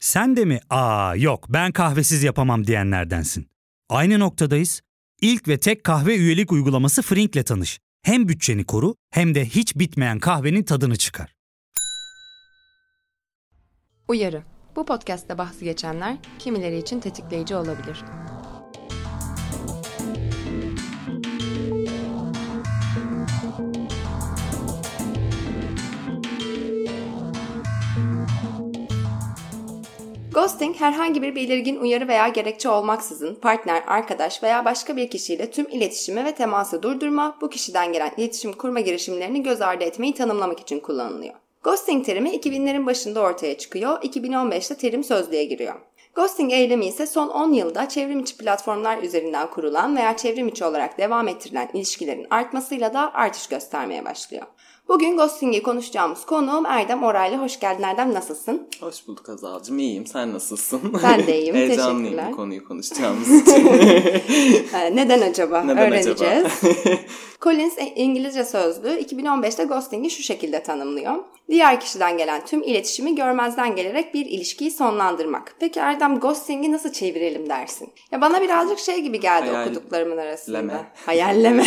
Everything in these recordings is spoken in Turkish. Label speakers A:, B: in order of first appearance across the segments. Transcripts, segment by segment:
A: Sen de mi aa yok ben kahvesiz yapamam diyenlerdensin. Aynı noktadayız. İlk ve tek kahve üyelik uygulaması Frink'le tanış. Hem bütçeni koru hem de hiç bitmeyen kahvenin tadını çıkar.
B: Uyarı. Bu podcast'te bahsi geçenler kimileri için tetikleyici olabilir. Ghosting herhangi bir belirgin uyarı veya gerekçe olmaksızın partner, arkadaş veya başka bir kişiyle tüm iletişimi ve teması durdurma, bu kişiden gelen iletişim kurma girişimlerini göz ardı etmeyi tanımlamak için kullanılıyor. Ghosting terimi 2000'lerin başında ortaya çıkıyor, 2015'te terim sözlüğe giriyor. Ghosting eylemi ise son 10 yılda çevrim içi platformlar üzerinden kurulan veya çevrim içi olarak devam ettirilen ilişkilerin artmasıyla da artış göstermeye başlıyor. Bugün ghosting'i konuşacağımız konuğum Erdem Oraylı. Hoş geldin Erdem, nasılsın?
C: Hoş bulduk Azal'cığım. İyiyim. Sen nasılsın?
B: Ben de iyiyim.
C: Heyecanlıyım bu konuyu konuşacağımız için.
B: Neden acaba?
C: Neden
B: Öğreneceğiz.
C: acaba?
B: Collins e, İngilizce sözlüğü 2015'te ghosting'i şu şekilde tanımlıyor. Diğer kişiden gelen tüm iletişimi görmezden gelerek bir ilişkiyi sonlandırmak. Peki Erdem ghosting'i nasıl çevirelim dersin? Ya bana birazcık şey gibi geldi
C: Hayal-
B: okuduklarımın arasında.
C: leme.
B: Hayalleme.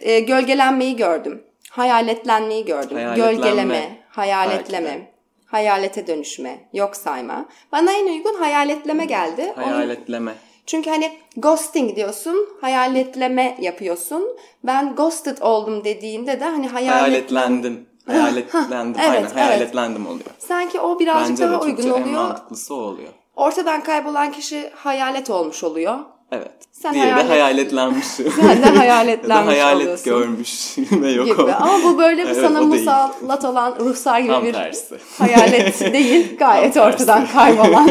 B: E, gölgelenmeyi gördüm. Hayaletlenmeyi gördüm.
C: Hayaletlenme.
B: Gölgeleme, hayaletleme,
C: Belki de.
B: hayalete dönüşme, yok sayma. Bana en uygun hayaletleme geldi.
C: Hayaletleme.
B: çünkü hani ghosting diyorsun, hayaletleme yapıyorsun. Ben ghosted oldum dediğinde de hani hayalet...
C: Hayaletlendim. Hayaletlendim.
B: evet,
C: Aynen
B: evet.
C: hayaletlendim oluyor.
B: Sanki o birazcık
C: Bence de
B: daha
C: Türkçe
B: uygun
C: en
B: oluyor.
C: mantıklısı o oluyor.
B: Ortadan kaybolan kişi hayalet olmuş oluyor.
C: Evet.
B: Sen
C: Diğeri
B: hayalet-
C: de hayaletlenmiş.
B: Sen de hayaletlenmiş
C: hayalet
B: oluyorsun.
C: görmüş ve yok
B: gibi.
C: olmuş.
B: Ama bu böyle bir
C: Evet,
B: sana musallat olan ruhsar gibi
C: Tam
B: bir
C: tersi.
B: hayalet değil. Gayet
C: Tam
B: ortadan
C: tersi.
B: kaybolan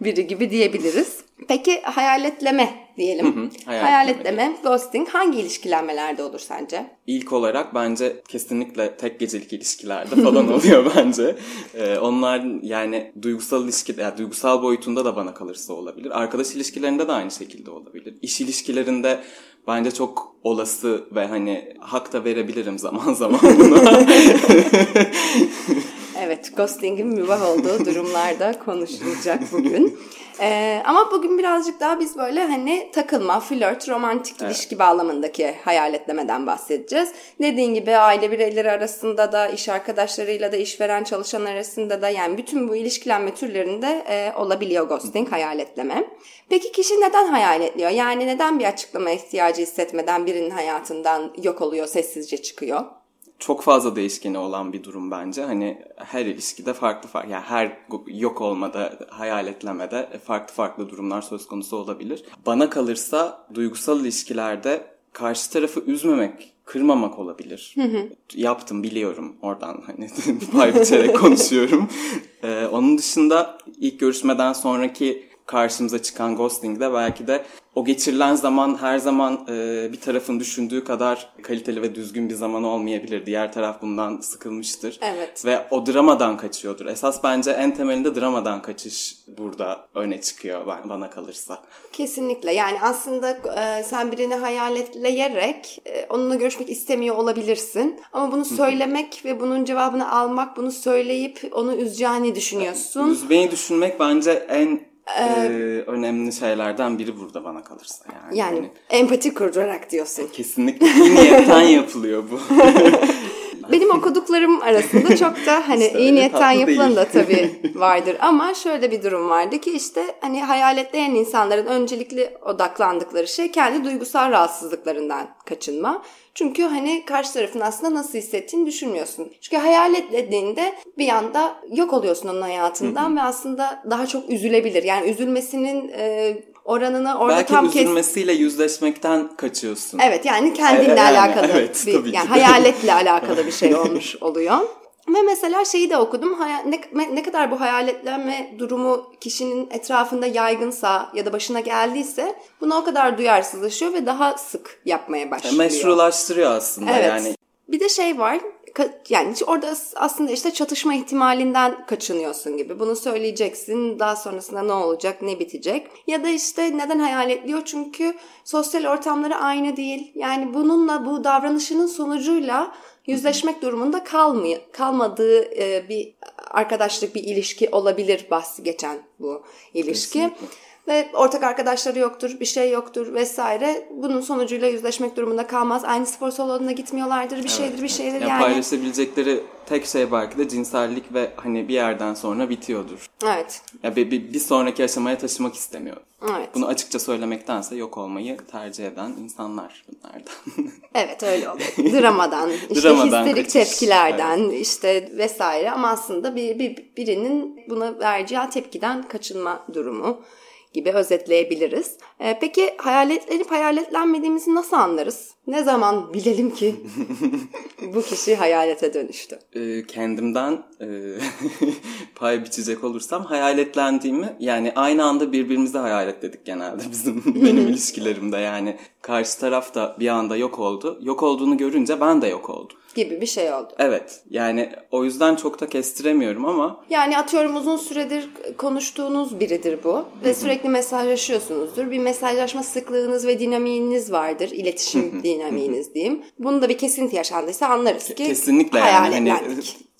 B: biri gibi diyebiliriz. Peki hayaletleme diyelim.
C: hayaletleme.
B: hayaletleme, ghosting hangi ilişkilenmelerde olur sence?
C: İlk olarak bence kesinlikle tek gecelik ilişkilerde falan oluyor bence. Ee, onlar yani duygusal ilişki, yani duygusal boyutunda da bana kalırsa olabilir. Arkadaş ilişkilerinde de aynı şekilde olabilir. İş ilişkilerinde bence çok olası ve hani hak da verebilirim zaman zaman buna.
B: Evet, ghosting'in mübah olduğu durumlarda konuşulacak bugün. Ee, ama bugün birazcık daha biz böyle hani takılma, flört, romantik ilişki bağlamındaki hayaletlemeden bahsedeceğiz. Dediğin gibi aile bireyleri arasında da, iş arkadaşlarıyla da, işveren çalışan arasında da yani bütün bu ilişkilenme türlerinde e, olabiliyor ghosting, hayaletleme. Peki kişi neden hayaletliyor? Yani neden bir açıklama ihtiyacı hissetmeden birinin hayatından yok oluyor, sessizce çıkıyor?
C: Çok fazla değişkeni olan bir durum bence. Hani her ilişkide farklı farklı, yani her yok olmada, hayaletlemede farklı farklı durumlar söz konusu olabilir. Bana kalırsa duygusal ilişkilerde karşı tarafı üzmemek, kırmamak olabilir. Yaptım biliyorum oradan hani pay biçerek konuşuyorum. Ee, onun dışında ilk görüşmeden sonraki karşımıza çıkan ghosting'de belki de o geçirilen zaman her zaman e, bir tarafın düşündüğü kadar kaliteli ve düzgün bir zaman olmayabilir. Diğer taraf bundan sıkılmıştır.
B: Evet.
C: Ve o dramadan kaçıyordur. Esas bence en temelinde dramadan kaçış burada öne çıkıyor bana kalırsa.
B: Kesinlikle. Yani aslında e, sen birini hayaletleyerek e, onunla görüşmek istemiyor olabilirsin. Ama bunu söylemek ve bunun cevabını almak, bunu söyleyip onu üzeceğini düşünüyorsun.
C: Üzmeyi düşünmek bence en e, önemli şeylerden biri burada bana kalırsa. Yani,
B: Yani
C: Hani
B: empati kurarak diyorsun.
C: kesinlikle iyi niyetten yapılıyor bu.
B: Benim okuduklarım arasında çok da hani
C: İşte
B: iyi niyetten yapılan da tabii vardır. Ama şöyle bir durum vardı ki işte hani hayaletleyen insanların öncelikli odaklandıkları şey kendi duygusal rahatsızlıklarından kaçınma. Çünkü hani karşı tarafın aslında nasıl hissettiğini düşünmüyorsun. Çünkü hayaletlediğinde bir anda yok oluyorsun onun hayatından ve aslında daha çok üzülebilir. Yani üzülmesinin e, oranını orada
C: Belki
B: tam kes...
C: üzülmesiyle yüzleşmekten kaçıyorsun.
B: Evet yani kendinle
C: E, yani,
B: alakalı
C: evet,
B: bir
C: tabii
B: yani
C: ki de.
B: hayaletle alakalı bir şey olmuş oluyor. Ve mesela şeyi de okudum. ne, ne kadar bu hayaletlenme durumu kişinin etrafında yaygınsa ya da başına geldiyse buna o kadar duyarsızlaşıyor ve daha sık yapmaya başlıyor.
C: meşrulaştırıyor aslında
B: Evet.
C: yani.
B: Bir de şey var. Yani orada aslında işte çatışma ihtimalinden kaçınıyorsun gibi. Bunu söyleyeceksin. Daha sonrasında ne olacak, ne bitecek? Ya da işte neden hayal ediyor? Çünkü sosyal ortamları aynı değil. Yani bununla bu davranışının sonucuyla yüzleşmek durumunda kalmıyor, kalmadığı e, bir arkadaşlık, bir ilişki olabilir bahsi geçen bu ilişki. Kesinlikle ve ortak arkadaşları yoktur, bir şey yoktur vesaire. Bunun sonucuyla yüzleşmek durumunda kalmaz. Aynı spor salonuna gitmiyorlardır, bir evet, şeydir, bir şeydir yani.
C: yani. Paylaşabilecekleri tek şey belki de cinsellik ve hani bir yerden sonra bitiyordur.
B: Evet.
C: Ya bir, bir, bir sonraki aşamaya taşımak istemiyor.
B: Evet.
C: Bunu açıkça söylemektense yok olmayı tercih eden insanlar bunlardan.
B: evet öyle oluyor. Dramadan, işte Dramadan histerik kaçış. tepkilerden evet. işte vesaire ama aslında bir, bir birinin buna vereceği tepkiden kaçınma durumu gibi özetleyebiliriz. Ee, peki hayaletlenip hayaletlenmediğimizi nasıl anlarız? Ne zaman bilelim ki bu kişi hayalete dönüştü?
C: Ee, kendimden e, pay biçecek olursam hayaletlendiğimi yani aynı anda birbirimizi hayaletledik genelde bizim benim ilişkilerimde yani karşı taraf da bir anda yok oldu. Yok olduğunu görünce ben de yok oldum
B: gibi bir şey oldu.
C: Evet. Yani o yüzden çok da kestiremiyorum ama.
B: Yani atıyorum uzun süredir konuştuğunuz biridir bu. Ve sürekli mesajlaşıyorsunuzdur. Bir mesajlaşma sıklığınız ve dinamiğiniz vardır. İletişim dinamiğiniz diyeyim. Bunu da bir kesinti yaşandıysa anlarız ki
C: Kesinlikle yani. Hani,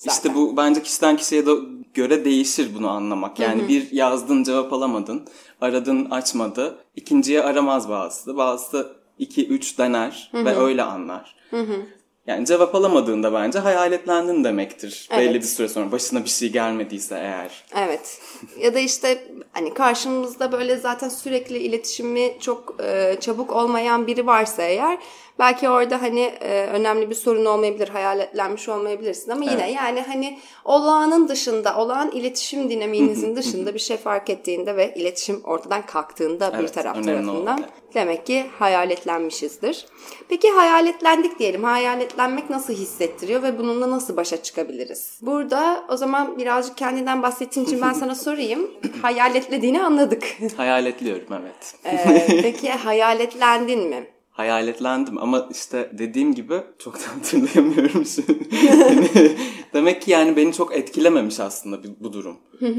C: işte bu bence kişiden kişiye de göre değişir bunu anlamak. Yani bir yazdın cevap alamadın. Aradın açmadı. İkinciye aramaz bazısı. Bazısı 2-3 dener ve öyle anlar. Hı hı. Yani cevap alamadığında bence hayaletlendin demektir. Evet. Belli bir süre sonra başına bir şey gelmediyse eğer.
B: Evet. ya da işte hani karşımızda böyle zaten sürekli iletişimi çok e, çabuk olmayan biri varsa eğer belki orada hani e, önemli bir sorun olmayabilir, hayaletlenmiş olmayabilirsin ama yine evet. yani hani olağanın dışında, olağan iletişim dinamiğinizin dışında bir şey fark ettiğinde ve iletişim ortadan kalktığında evet, bir taraf tarafından demek ki hayaletlenmişizdir. Peki hayaletlendik diyelim. Hayaletlenmek nasıl hissettiriyor ve bununla nasıl başa çıkabiliriz? Burada o zaman birazcık kendinden bahsettiğin için ben sana sorayım. Hayaletlediğini anladık.
C: Hayaletliyorum evet.
B: ee, peki hayaletlendin mi?
C: Hayaletlendim ama işte dediğim gibi çok da hatırlayamıyorum şimdi. Demek ki yani beni çok etkilememiş aslında bu durum.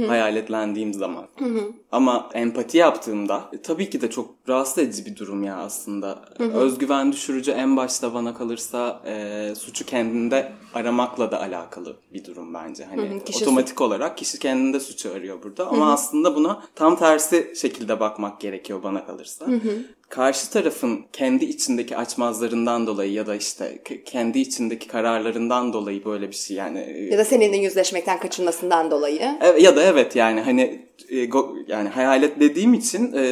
C: hayaletlendiğim zaman. ama empati yaptığımda e, tabii ki de çok rahatsız edici bir durum ya aslında. Özgüven düşürücü en başta bana kalırsa e, suçu kendinde aramakla da alakalı bir durum bence. Hani otomatik su- olarak kişi kendinde suçu arıyor burada ama aslında buna tam tersi şekilde bakmak gerekiyor bana kalırsa karşı tarafın kendi içindeki açmazlarından dolayı ya da işte kendi içindeki kararlarından dolayı böyle bir şey yani. E,
B: ya da seninle yüzleşmekten kaçınmasından dolayı.
C: Ya da evet yani hani e, yani hayalet dediğim için e,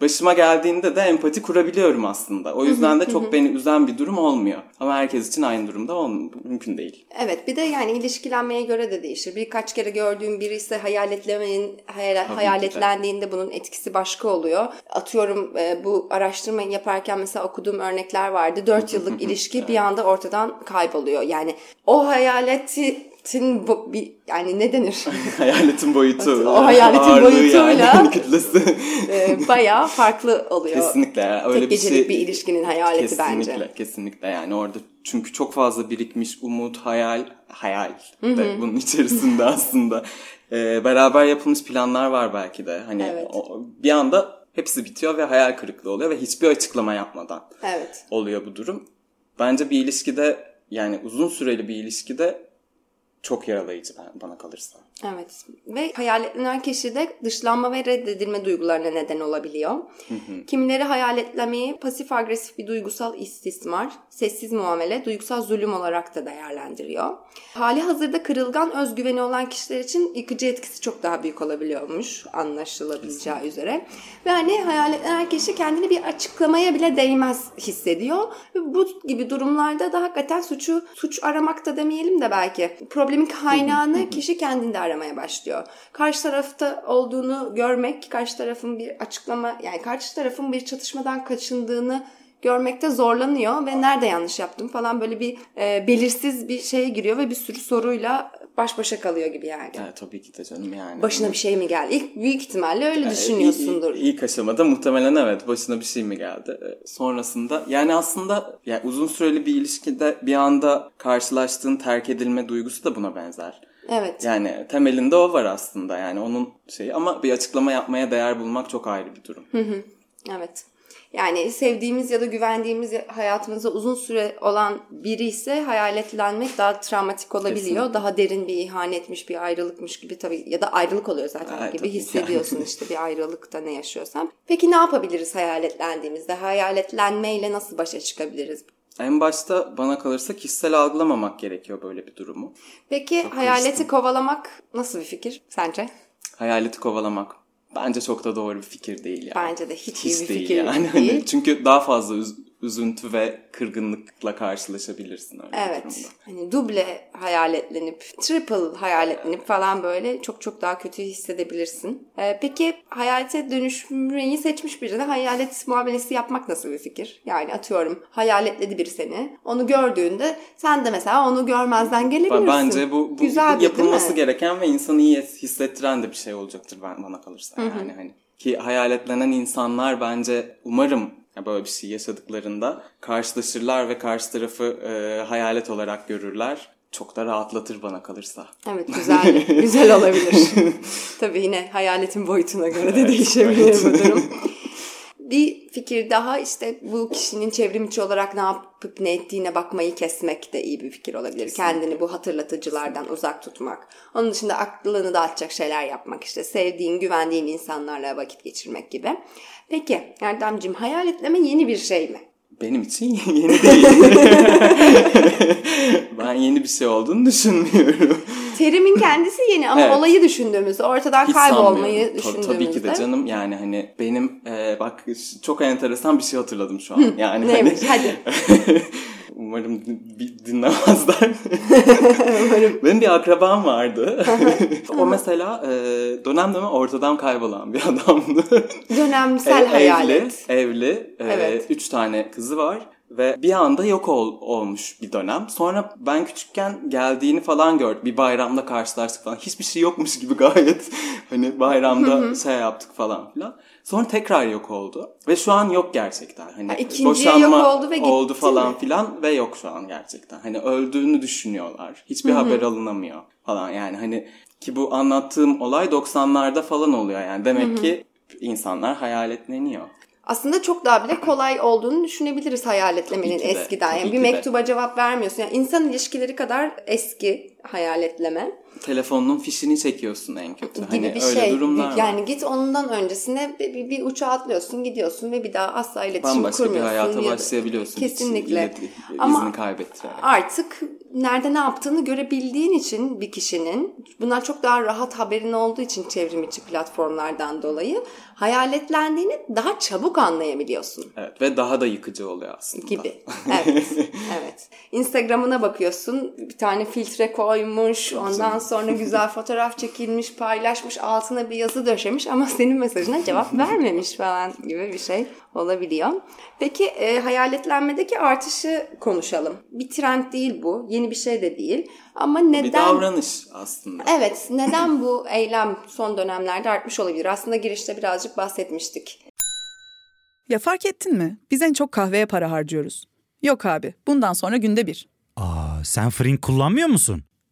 C: başıma geldiğinde de empati kurabiliyorum aslında. O yüzden de çok beni üzen bir durum olmuyor. Ama herkes için aynı durumda olmuyor. Mümkün değil.
B: Evet bir de yani ilişkilenmeye göre de değişir. Birkaç kere gördüğüm biri ise hayaletlemenin hayal, hayaletlendiğinde bunun etkisi başka oluyor. Atıyorum e, bu araştırmayı yaparken mesela okuduğum örnekler vardı. Dört yıllık ilişki bir anda ortadan kayboluyor. Yani o hayaleti hayaletin bo- bir yani ne denir?
C: hayaletin boyutu.
B: o hayaletin boyutuyla yani, kütlesi. e, bayağı farklı oluyor.
C: Kesinlikle. Öyle
B: Tek
C: bir
B: şey, bir ilişkinin hayaleti
C: kesinlikle,
B: bence.
C: Kesinlikle. Kesinlikle yani orada çünkü çok fazla birikmiş umut, hayal, hayal de bunun içerisinde aslında. E, beraber yapılmış planlar var belki de. Hani evet. o, bir anda hepsi bitiyor ve hayal kırıklığı oluyor ve hiçbir açıklama yapmadan
B: evet.
C: oluyor bu durum. Bence bir ilişkide yani uzun süreli bir ilişkide çok yaralayıcı bana kalırsa.
B: Evet ve hayaletlenen kişi de dışlanma ve reddedilme duygularına neden olabiliyor. Kimileri hayaletlemeyi pasif agresif bir duygusal istismar, sessiz muamele, duygusal zulüm olarak da değerlendiriyor. Hali hazırda kırılgan özgüveni olan kişiler için yıkıcı etkisi çok daha büyük olabiliyormuş anlaşılabileceği üzere. Ve hani hayaletlenen kişi kendini bir açıklamaya bile değmez hissediyor. Ve bu gibi durumlarda da hakikaten suçu suç aramak da demeyelim de belki problemin kaynağını kişi kendinde aramaya başlıyor. Karşı tarafta olduğunu görmek, karşı tarafın bir açıklama yani karşı tarafın bir çatışmadan kaçındığını görmekte zorlanıyor ve nerede yanlış yaptım falan böyle bir e, belirsiz bir şeye giriyor ve bir sürü soruyla baş başa kalıyor gibi yani.
C: Evet, tabii ki de canım yani.
B: Başına bir şey mi geldi? İlk büyük ihtimalle öyle düşünüyorsundur.
C: İlk, ilk aşamada muhtemelen evet başına bir şey mi geldi. Ee, Sonrasında yani aslında yani uzun süreli bir ilişkide bir anda karşılaştığın terk edilme duygusu da buna benzer.
B: Evet.
C: Yani temelinde o var aslında yani onun şeyi ama bir açıklama yapmaya değer bulmak çok ayrı bir durum.
B: Evet. Yani sevdiğimiz ya da güvendiğimiz hayatımızda uzun süre olan biri ise hayaletlenmek daha travmatik olabiliyor.
C: Kesinlikle.
B: Daha derin bir ihanetmiş, bir ayrılıkmış gibi tabii ya da ayrılık oluyor zaten
C: Evet,
B: gibi hissediyorsun işte bir ayrılıkta ne yaşıyorsan. Peki ne yapabiliriz hayaletlendiğimizde? Hayaletlenmeyle nasıl başa çıkabiliriz?
C: En başta bana kalırsa kişisel algılamamak gerekiyor böyle bir durumu.
B: Peki hayaleti kovalamak nasıl bir fikir sence?
C: Hayaleti kovalamak bence çok da doğru bir fikir değil yani.
B: Bence de hiç iyi bir
C: değil
B: fikir
C: yani.
B: değil.
C: Çünkü daha fazla üz- üzüntü ve kırgınlıkla karşılaşabilirsin öyle bir
B: Evet.
C: durumda.
B: Hani duble hayaletlenip, triple hayaletlenip falan böyle çok çok daha kötü hissedebilirsin. Ee, peki hayalete dönüşmeyi seçmiş birine hayalet muamelesi yapmak nasıl bir fikir? Yani atıyorum hayaletledi biri seni. Onu gördüğünde sen de mesela onu görmezden gelebilirsin.
C: Bence bu, bu
B: Güzel bir, değil
C: yapılması gereken ve insanı iyi hissettiren de bir şey olacaktır ben bana kalırsa. Yani hani ki hayaletlenen insanlar bence umarım ya böyle bir şey yaşadıklarında karşılaşırlar ve karşı tarafı e, hayalet olarak görürler. Çok da rahatlatır bana kalırsa.
B: Evet güzel güzel olabilir. Tabii yine hayaletin boyutuna göre de değişebilir bu durum. Bir fikir daha işte bu kişinin çevrim içi olarak ne yapıp ne ettiğine bakmayı kesmek de iyi bir fikir olabilir. Kendini bu hatırlatıcılardan uzak tutmak. Onun dışında aklını dağıtacak şeyler yapmak işte sevdiğin, güvendiğin insanlarla vakit geçirmek gibi. Peki Erdemciğim hayaletleme yeni bir şey mi?
C: Benim için yeni değil. ben yeni bir şey olduğunu düşünmüyorum.
B: Terimin kendisi yeni ama
C: Evet.
B: olayı düşündüğümüzde, ortadan
C: Hiç
B: kaybolmayı düşündüğümüzde.
C: Tabii ki de canım yani hani benim e, bak çok enteresan bir şey hatırladım şu an. Yani
B: Neymiş?
C: hani,
B: Hadi.
C: Umarım din- dinlemezler. Benim bir akrabam vardı. o mesela e, dönem dönem ortadan kaybolan bir adamdı.
B: Dönemsel
C: Ev-
B: hayalet.
C: Evli, evli. e,
B: Evet.
C: Üç tane kızı var. Ve bir anda yok ol, olmuş bir dönem. Sonra ben küçükken geldiğini falan gördüm. Bir bayramda karşılaştık falan. Hiçbir şey yokmuş gibi gayet. Hani bayramda şey yaptık falan filan. Sonra tekrar yok oldu. Ve şu an yok gerçekten. Hani
B: Ha, ikinciye yok oldu ve gitti
C: oldu falan
B: mi?
C: filan ve yok şu an gerçekten. Hani öldüğünü düşünüyorlar. Hiçbir haber alınamıyor falan yani hani ki bu anlattığım olay 90'larda falan oluyor yani. Demek ki insanlar hayaletleniyor.
B: Aslında çok daha bile kolay olduğunu düşünebiliriz hayaletlemenin
C: de,
B: eskiden. Yani bir
C: de.
B: mektuba cevap vermiyorsun. Yani insan ilişkileri kadar eski hayaletleme
C: Telefonun fişini çekiyorsun en kötü.
B: gibi
C: hani
B: bir
C: öyle
B: şey.
C: durumlar var.
B: yani git ondan öncesine bir, bir, bir uçağa atlıyorsun gidiyorsun ve bir daha asla iletişim
C: Bambaşka bir
B: kurmuyorsun.
C: hayata
B: ya da-
C: başlayabiliyorsun.
B: Kesinlikle.
C: Hiç ilet-
B: Ama
C: kaybettirerek.
B: artık nerede ne yaptığını görebildiğin için bir kişinin bunlar çok daha rahat haberin olduğu için çevrim içi platformlardan dolayı hayaletlendiğini daha çabuk anlayabiliyorsun
C: Evet ve daha da yıkıcı oluyor aslında.
B: gibi. Evet. evet. Instagram'ına bakıyorsun. Bir tane filtre koymuş. Ondan sonra güzel fotoğraf çekilmiş, paylaşmış, altına bir yazı döşemiş ama senin mesajına cevap vermemiş falan gibi bir şey olabiliyor. Peki e, hayaletlenmedeki artışı konuşalım. Bir trend değil bu. Yeni bir şey de değil. Ama neden
C: Bir davranış aslında.
B: Evet, neden bu eylem son dönemlerde artmış olabilir? Aslında girişte birazcık bahsetmiştik.
D: Ya fark ettin mi? Biz en çok kahveye para harcıyoruz. Yok abi, bundan sonra günde bir.
A: Aa, sen Frink kullanmıyor musun?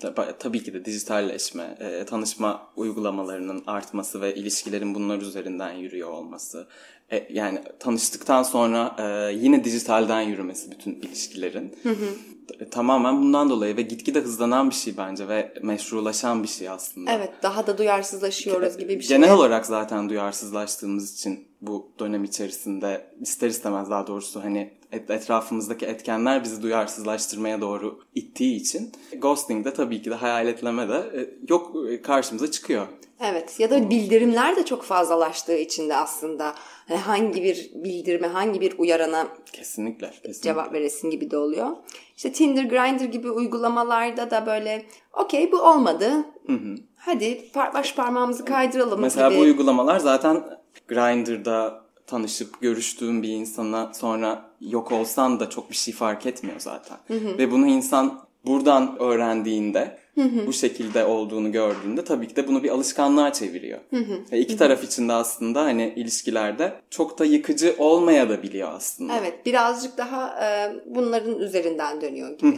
C: Tab- Tabii ki de dijitalleşme, e, tanışma uygulamalarının artması ve ilişkilerin bunlar üzerinden yürüyor olması. E, yani tanıştıktan sonra e, yine dijitalden yürümesi bütün ilişkilerin. E, Tamamen bundan dolayı ve gitgide hızlanan bir şey bence ve meşrulaşan bir şey aslında.
B: Evet, daha da duyarsızlaşıyoruz gibi bir şey.
C: Genel olarak zaten duyarsızlaştığımız için bu dönem içerisinde ister istemez daha doğrusu hani et- etrafımızdaki etkenler bizi duyarsızlaştırmaya doğru ittiği için ghosting de tabii ki de hayaletleme de e, yok e, karşımıza çıkıyor.
B: Evet ya da bildirimler de çok fazlalaştığı için de aslında hani hangi bir bildirime, hangi bir uyarana
C: Kesinlikle. kesinlikle.
B: cevap veresin gibi de oluyor. İşte Tinder, Grindr gibi uygulamalarda da böyle okey bu olmadı. Hadi par- baş parmağımızı kaydıralım
C: Mesela
B: gibi.
C: bu uygulamalar zaten Grindr'da tanışıp görüştüğün bir insana sonra yok olsan da çok bir şey fark etmiyor zaten. Ve bunu insan buradan öğrendiğinde bu şekilde olduğunu gördüğünde tabii ki de bunu bir alışkanlığa çeviriyor. Ve iki taraf için de aslında hani ilişkilerde çok da yıkıcı olmaya da biliyor aslında.
B: Evet birazcık daha e, bunların üzerinden dönüyor gibi.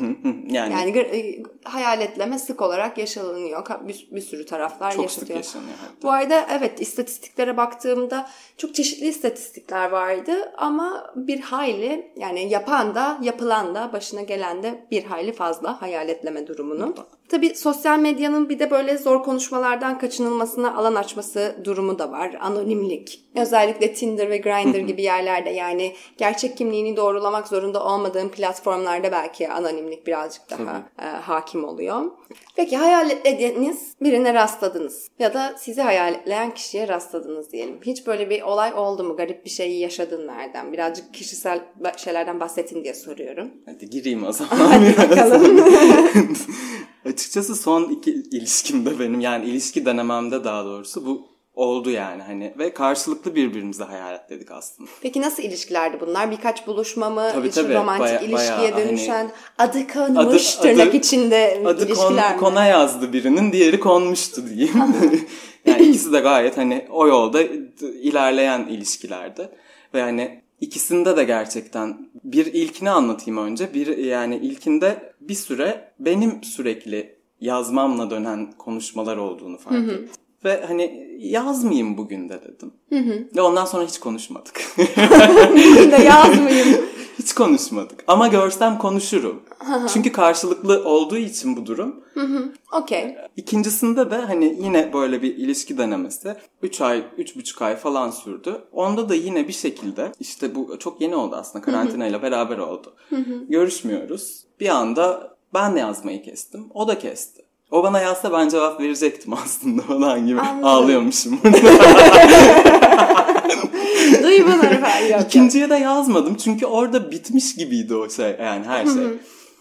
C: yani,
B: Yani e, hayaletleme sık olarak yaşanıyor. Bir, bir sürü taraflar
C: çok sık
B: yaşatıyor.
C: yaşanıyor hatta.
B: Bu arada evet istatistiklere baktığımda çok çeşitli istatistikler vardı ama bir hayli yani yapan da yapılan da başına gelen de bir hayli fazla hayaletleme durumunu. Tabii sosyal medyanın bir de böyle zor konuşmalardan kaçınılmasına alan açması durumu da var. Anonimlik. Özellikle Tinder ve Grindr gibi yerlerde yani gerçek kimliğini doğrulamak zorunda olmadığın platformlarda belki anonimlik birazcık daha e, hakim oluyor. Peki hayaletlediniz birine rastladınız ya da sizi hayaletleyen kişiye rastladınız diyelim. Hiç böyle bir olay oldu mu? Garip bir şey yaşadın nereden? Birazcık kişisel şeylerden bahsettin diye soruyorum.
C: Hadi gireyim o zaman.
B: Hadi bakalım.
C: Açıkçası son iki ilişkimde benim yani ilişki denememde daha doğrusu bu oldu yani hani ve karşılıklı birbirimize hayaletledik aslında.
B: Peki nasıl ilişkilerdi bunlar? Birkaç buluşma mı?
C: Tabii, tabii.
B: romantik
C: Baya-
B: ilişkiye
C: hani-
B: dönüşen adı konmuş
C: Adı-
B: tırnak
C: adı-
B: içinde
C: Adı kon,
B: ilişkiler mi?
C: kona yazdı birinin diğeri konmuştu diyeyim. yani ikisi de gayet hani o yolda ilerleyen ilişkilerdi. Ve hani ikisinde de gerçekten bir ilkini anlatayım önce. Bir yani ilkinde bir süre benim sürekli yazmamla dönen konuşmalar olduğunu fark ettim. Ve hani yazmayayım bugün de dedim. Ve ondan sonra hiç konuşmadık.
B: Bugün de yazmayayım.
C: hiç konuşmadık. Ama görsem konuşurum. Çünkü karşılıklı olduğu için bu durum.
B: Okey.
C: İkincisinde de hani yine böyle bir ilişki denemesi 3 ay, 3,5 ay falan sürdü. Onda da yine bir şekilde işte bu çok yeni oldu aslında karantinayla beraber oldu. Görüşmüyoruz. Bir anda ben de yazmayı kestim. O da kesti. O bana yazsa ben cevap verecektim aslında falan gibi.
B: Anladım.
C: Ağlıyormuşum.
B: Duyguları falan yok.
C: İkinciye de yazmadım çünkü orada bitmiş gibiydi o şey yani her şey.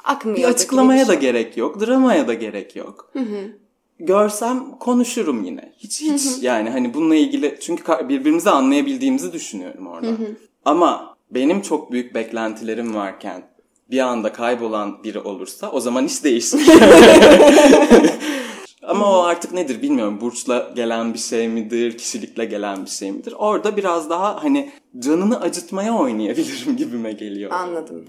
B: Akmıyor.
C: Bir açıklamaya da gerek yok. Dramaya da gerek yok. Görsem konuşurum yine. Hiç hiç yani hani bununla ilgili çünkü birbirimizi anlayabildiğimizi düşünüyorum orada. Ama benim çok büyük beklentilerim varken bir anda kaybolan biri olursa o zaman iş değişir. Ama o artık nedir bilmiyorum. Burçla gelen bir şey midir, kişilikle gelen bir şey midir? Orada biraz daha hani canını acıtmaya oynayabilirim gibime geliyor.
B: Anladım.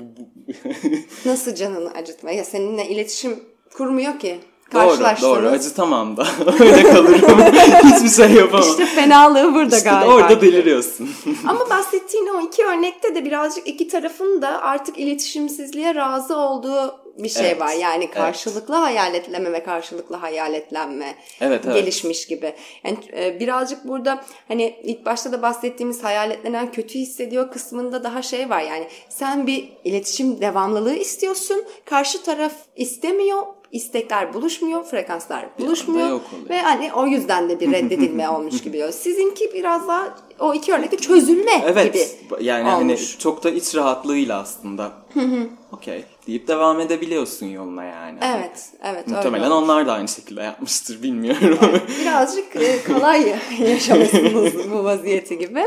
B: Nasıl canını acıtma? Ya seninle iletişim kurmuyor ki.
C: Doğru,
B: Karşılaştınız.
C: doğru. Acıtamam da. Öyle kalırım. Hiçbir şey yapamam.
B: İşte fenalığı burada
C: İşte
B: galiba.
C: orada deliriyorsun.
B: Ama bahsettiğin o iki örnekte de birazcık iki tarafın da artık iletişimsizliğe razı olduğu bir şey
C: Evet,
B: var. Yani karşılıklı hayaletleme ve karşılıklı hayaletlenme
C: Evet, evet.
B: gelişmiş gibi. Yani e, birazcık burada hani ilk başta da bahsettiğimiz hayaletlenen kötü hissediyor kısmında daha şey var. Yani sen bir iletişim devamlılığı istiyorsun. Karşı taraf istemiyor. İstekler buluşmuyor, frekanslar buluşmuyor ve hani o yüzden de bir reddedilme olmuş gibi. Sizinki biraz daha o iki örnekte çözülme
C: Evet.
B: gibi
C: Yani
B: olmuş.
C: hani çok da iç rahatlığıyla aslında. Okey deyip devam edebiliyorsun yoluna yani.
B: Evet, evet. öyle
C: Muhtemelen
B: olmuş.
C: onlar da aynı şekilde yapmıştır bilmiyorum.
B: Birazcık e, kolay yaşamışsınız bu vaziyeti gibi.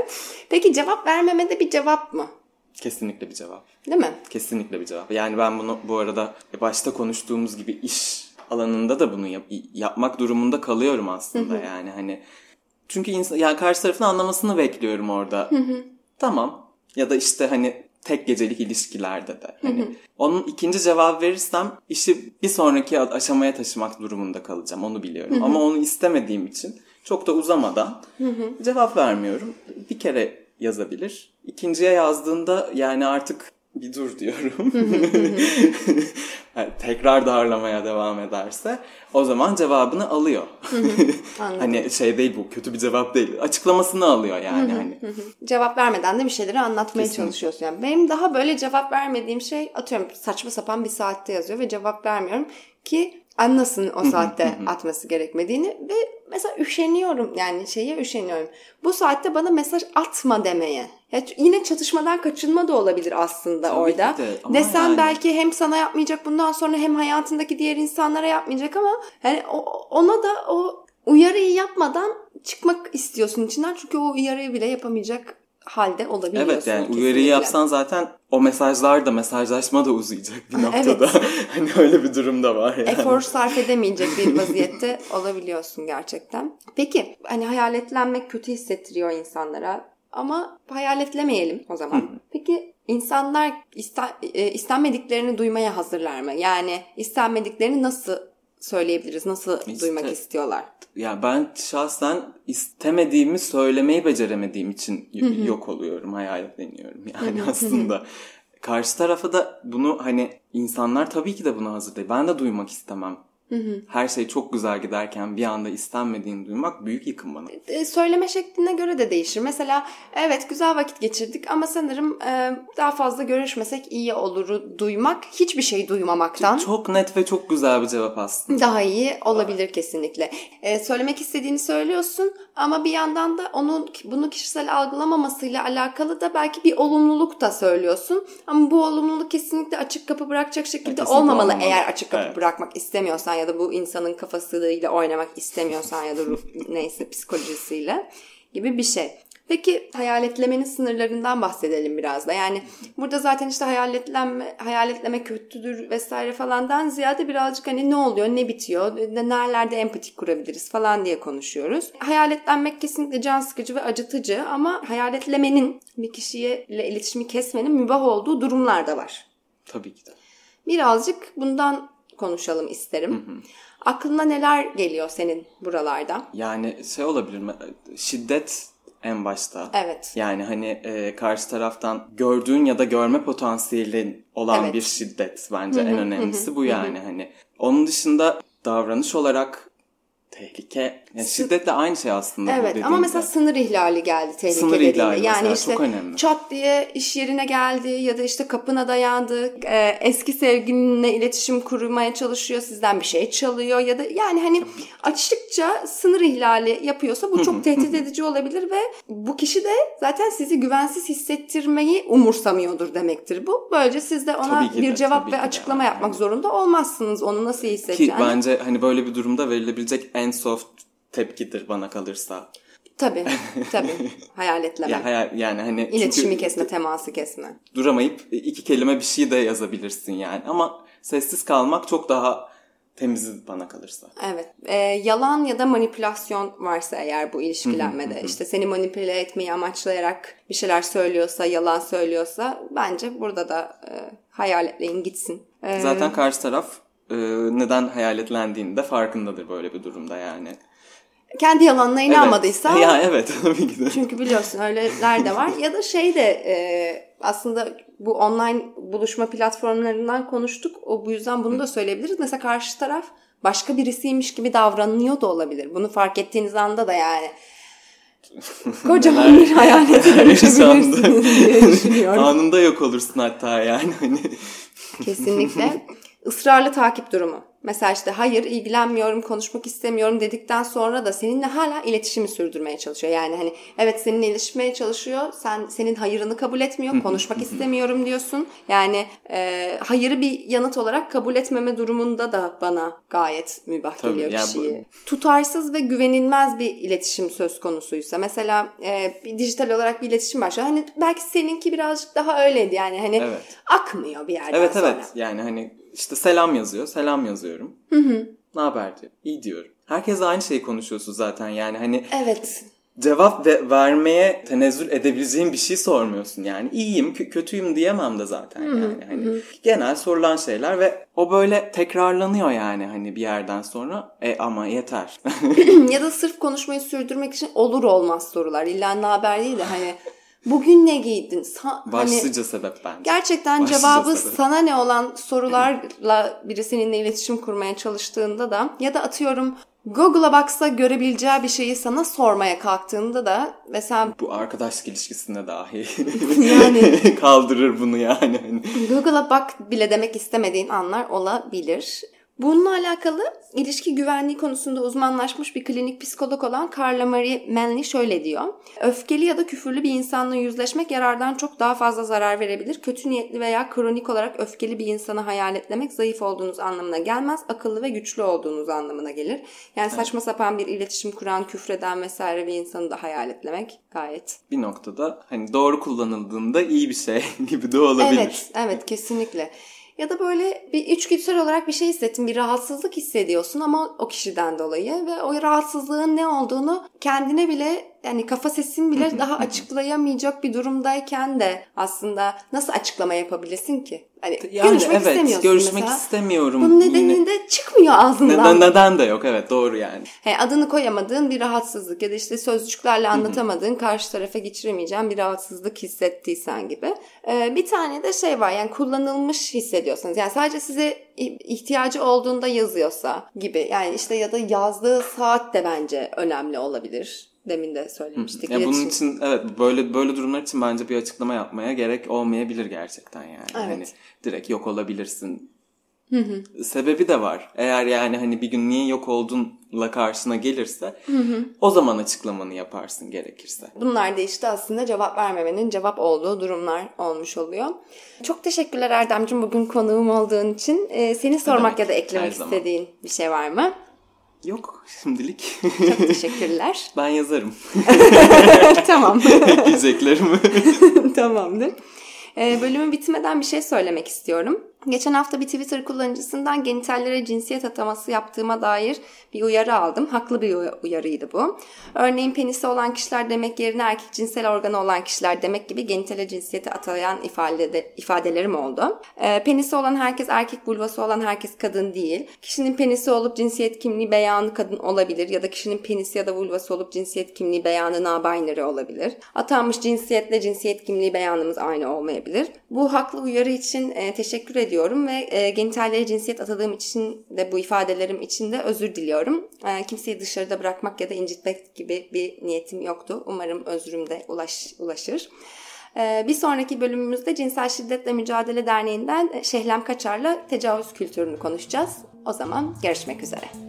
B: Peki cevap vermeme de bir cevap mı?
C: Kesinlikle bir cevap.
B: Değil mi?
C: Kesinlikle bir cevap. Yani ben bunu bu arada başta konuştuğumuz gibi iş alanında da bunu yap- yapmak durumunda kalıyorum aslında yani hani çünkü insan yani karşı tarafın anlamasını bekliyorum orada. Tamam. Ya da işte hani tek gecelik ilişkilerde de hani onun ikinci cevap verirsem işi bir sonraki aşamaya taşımak durumunda kalacağım. Onu biliyorum. Ama onu istemediğim için çok da uzamadan cevap vermiyorum. Bir kere yazabilir. İkinciye yazdığında yani artık bir dur diyorum. yani tekrar darlamaya devam ederse o zaman cevabını alıyor. hani şey değil bu kötü bir cevap değil. Açıklamasını alıyor yani hani.
B: cevap vermeden de bir şeyleri anlatmaya
C: Kesinlikle.
B: çalışıyorsun. Yani benim daha böyle cevap vermediğim şey atıyorum saçma sapan bir saatte yazıyor ve cevap vermiyorum ki anlasın o saatte atması gerekmediğini ve mesela üşeniyorum yani şeye üşeniyorum. Bu saatte bana mesaj atma demeye. Ya yine çatışmadan kaçınma da olabilir aslında
C: Tabii
B: orada.
C: de,
B: Desen
C: yani.
B: belki hem sana yapmayacak bundan sonra hem hayatındaki diğer insanlara yapmayacak ama yani ona da o uyarıyı yapmadan çıkmak istiyorsun içinden çünkü o uyarıyı bile yapamayacak halde olabiliyorsun.
C: Evet yani
B: kesinlikle.
C: uyarıyı yapsan zaten o mesajlar da mesajlaşma da uzayacak bir
B: Evet.
C: noktada. hani öyle bir durum da var yani.
B: efor sarf edemeyecek bir vaziyette olabiliyorsun gerçekten. Peki hani hayaletlenmek kötü hissettiriyor insanlara ama hayaletlemeyelim o zaman. Peki insanlar isten, e, istenmediklerini duymaya hazırlar mı? Yani istenmediklerini nasıl söyleyebiliriz? Nasıl
C: İşte-
B: duymak istiyorlar?
C: Ya ben şahsen istemediğimi söylemeyi beceremediğim için y- yok oluyorum, hayaletleniyorum yani aslında. Karşı tarafa da bunu hani insanlar tabii ki de buna hazır değil. Ben de duymak istemem. Her şey çok güzel giderken bir anda istenmediğini duymak büyük yıkım bana.
B: E, söyleme şekline göre de değişir. Mesela evet güzel vakit geçirdik ama sanırım e, daha fazla görüşmesek iyi oluru duymak hiçbir şey duymamaktan
C: Çok net ve çok güzel bir cevap aslında.
B: daha iyi olabilir kesinlikle. E, söylemek istediğini söylüyorsun ama bir yandan da onun bunu kişisel algılamamasıyla alakalı da belki bir olumluluk da söylüyorsun. Ama bu olumluluk kesinlikle açık kapı bırakacak şekilde
C: Kesinlikle
B: olmamalı,
C: olmamalı.
B: eğer açık kapı
C: Evet.
B: bırakmak istemiyorsan ya da bu insanın kafasıyla oynamak istemiyorsan ya da ruh, neyse psikolojisiyle gibi bir şey. Peki hayaletlemenin sınırlarından bahsedelim biraz da. Yani burada zaten işte hayaletlenme, hayaletleme kötüdür vesaire falandan ziyade birazcık hani ne oluyor, ne bitiyor, ne- nerelerde empatik kurabiliriz falan diye konuşuyoruz. Hayaletlenmek kesinlikle can sıkıcı ve acıtıcı ama hayaletlemenin bir kişiyle iletişimi kesmenin mübah olduğu durumlar da var.
C: Tabii ki de.
B: Birazcık bundan konuşalım isterim. Aklına neler geliyor senin buralarda?
C: Yani şey olabilir mi? Şiddet en başta.
B: Evet.
C: Yani hani e, karşı taraftan gördüğün ya da görme potansiyelin olan
B: Evet.
C: bir şiddet bence en önemlisi bu yani hani. Onun dışında davranış olarak tehlike. Yani şiddet de aynı şey aslında bu
B: Evet ama mesela sınır ihlali geldi tehlike
C: Sınır
B: dediğinde.
C: ihlali
B: yani
C: mesela
B: işte
C: çok önemli.
B: çat diye iş yerine geldi ya da işte kapına dayandı. e, eski sevgilinle iletişim kurmaya çalışıyor. Sizden bir şey çalıyor ya da yani hani açıkça sınır ihlali yapıyorsa bu çok tehdit edici olabilir ve bu kişi de zaten sizi güvensiz hissettirmeyi umursamıyordur demektir bu. Böylece siz de ona bir
C: de,
B: cevap ve
C: ki de.
B: açıklama yapmak
C: Yani.
B: zorunda olmazsınız. Onu nasıl iyi
C: Ki
B: hissedeceğini.
C: bence hani böyle bir durumda verilebilecek en soft tepkidir bana kalırsa.
B: Tabii tabii hayaletleme.
C: Ya, hayal- yani hani
B: İletişimi kesme, teması kesme.
C: duramayıp iki kelime bir şey de yazabilirsin yani. Ama sessiz kalmak çok daha temiz bana kalırsa.
B: Evet. Ee, yalan ya da manipülasyon varsa eğer bu ilişkilenmede işte seni manipüle etmeyi amaçlayarak bir şeyler söylüyorsa, yalan söylüyorsa bence burada da e, hayaletleyin gitsin. Ee,
C: Zaten karşı taraf e, neden hayaletlendiğini de farkındadır böyle bir durumda yani.
B: kendi yalanına inanmadıysa
C: Evet. Ya evet tabii ki de.
B: çünkü biliyorsun öyleler de var ya da şey de e, aslında bu online buluşma platformlarından konuştuk. O bu yüzden bunu da söyleyebiliriz. Mesela karşı taraf başka birisiymiş gibi davranıyor da olabilir. Bunu fark ettiğiniz anda da yani kocaman bir hayalete dönüşebilirsiniz diye düşünüyorum.
C: Anında yok olursun hatta yani. Hani
B: Kesinlikle. Israrlı takip durumu. Mesela işte hayır ilgilenmiyorum, konuşmak istemiyorum dedikten sonra da seninle hala iletişimi sürdürmeye çalışıyor. Yani hani evet seninle iletişmeye çalışıyor. Sen senin hayırını kabul etmiyor. Konuşmak istemiyorum diyorsun. Yani e, hayırı bir yanıt olarak kabul etmeme durumunda da bana gayet mübah
C: Tabii,
B: geliyor
C: yani bu-
B: kişiyi. Tutarsız ve güvenilmez bir iletişim söz konusuysa mesela e, bir dijital olarak bir iletişim başlıyor. Hani belki seninki birazcık daha öyleydi yani hani
C: Evet.
B: akmıyor bir yerden
C: evet
B: sonra.
C: evet yani hani işte selam yazıyor. Selam yazıyorum. Ne haber diyor. İyi diyorum. Herkes aynı şeyi konuşuyorsun zaten yani hani
B: Evet.
C: cevap ve vermeye tenezzül edebileceğin bir şey sormuyorsun yani. İyiyim, kö- kötüyüm diyemem de zaten yani. Hani genel sorulan şeyler ve o böyle tekrarlanıyor yani hani bir yerden sonra. E ama yeter.
B: ya da sırf konuşmayı sürdürmek için olur olmaz sorular. İlla ne haber değil de hani Bugün ne giydin? Sa- hani
C: Başlıca sebep bence.
B: Gerçekten
C: Başlıca
B: cevabı
C: sebep.
B: sana ne olan sorularla biri seninle iletişim kurmaya çalıştığında da ya da atıyorum Google'a baksa görebileceği bir şeyi sana sormaya kalktığında da ve sen
C: Bu arkadaşlık ilişkisine dahi
B: Yani-
C: kaldırır bunu yani. Hani
B: Google'a bak bile demek istemediğin anlar olabilir. Bununla alakalı ilişki güvenliği konusunda uzmanlaşmış bir klinik psikolog olan Carla Marie Manley şöyle diyor. Öfkeli ya da küfürlü bir insanla yüzleşmek yarardan çok daha fazla zarar verebilir. Kötü niyetli veya kronik olarak öfkeli bir insanı hayal etlemek zayıf olduğunuz anlamına gelmez. Akıllı ve güçlü olduğunuz anlamına gelir. Yani saçma sapan bir iletişim kuran, küfreden vesaire bir insanı da hayal etlemek gayet
C: bir noktada hani doğru kullanıldığında iyi bir şey gibi de olabilir.
B: Evet, evet kesinlikle. Ya da böyle bir içgüdüsel olarak bir şey hissettin, bir rahatsızlık hissediyorsun ama o kişiden dolayı ve o rahatsızlığın ne olduğunu kendine bile yani kafa sesin bile daha açıklayamayacak bir durumdayken de aslında nasıl açıklama yapabilirsin ki? Hani
C: Yani
B: görüşmek
C: evet,
B: istemiyorsun
C: görüşmek
B: mesela.
C: istemiyorum.
B: Bunun nedeni de çıkmıyor ağzından.
C: Neden, neden de yok evet doğru yani.
B: He, adını koyamadığın bir rahatsızlık ya da işte sözcüklerle anlatamadığın karşı tarafa geçiremeyeceğin bir rahatsızlık hissettiysen gibi. Ee, bir tane de şey var yani kullanılmış hissediyorsanız yani sadece size ihtiyacı olduğunda yazıyorsa gibi yani işte ya da yazdığı saat de bence önemli olabilir. Demin de söylemiştik.
C: Ya bunun için evet böyle böyle durumlar için bence bir açıklama yapmaya gerek olmayabilir gerçekten yani.
B: Evet.
C: Hani direkt yok olabilirsin. Sebebi de var. Eğer yani hani bir gün niye yok oldunla karşına gelirse o zaman açıklamanı yaparsın gerekirse.
B: Bunlar da işte aslında cevap vermemenin cevap olduğu durumlar olmuş oluyor. Çok teşekkürler Erdemciğim bugün konuğum olduğun için. Ee, seni sormak
C: demek,
B: ya da eklemek
C: zaman.
B: istediğin bir şey var mı?
C: Yok şimdilik.
B: Çok teşekkürler.
C: ben yazarım
B: tamam.
C: diyeceklerimi.
B: Tamamdır. Ee, bölümün bitmeden bir şey söylemek istiyorum. Geçen hafta bir Twitter kullanıcısından genitallere cinsiyet ataması yaptığıma dair bir uyarı aldım. Haklı bir uy- uyarıydı bu. Örneğin penisi olan kişiler demek yerine erkek cinsel organı olan kişiler demek gibi genitale cinsiyeti atayan ifade ifadelerim oldu. Ee, penisi olan herkes erkek, vulvası olan herkes kadın değil. Kişinin penisi olup cinsiyet kimliği beyanı kadın olabilir ya da kişinin penisi ya da vulvası olup cinsiyet kimliği beyanı non-binary olabilir. Atanmış cinsiyetle cinsiyet kimliği beyanımız aynı olmayabilir. Bu haklı uyarı için e, teşekkür ediyorum ve e, genitallere cinsiyet atadığım için de bu ifadelerim için de özür diliyorum. E, kimseyi dışarıda bırakmak ya da incitmek gibi bir niyetim yoktu. Umarım özrüm de ulaş, ulaşır. E, bir sonraki bölümümüzde Cinsel Şiddetle Mücadele Derneği'nden e, Şehlem Kaçar'la tecavüz kültürünü konuşacağız. O zaman görüşmek üzere.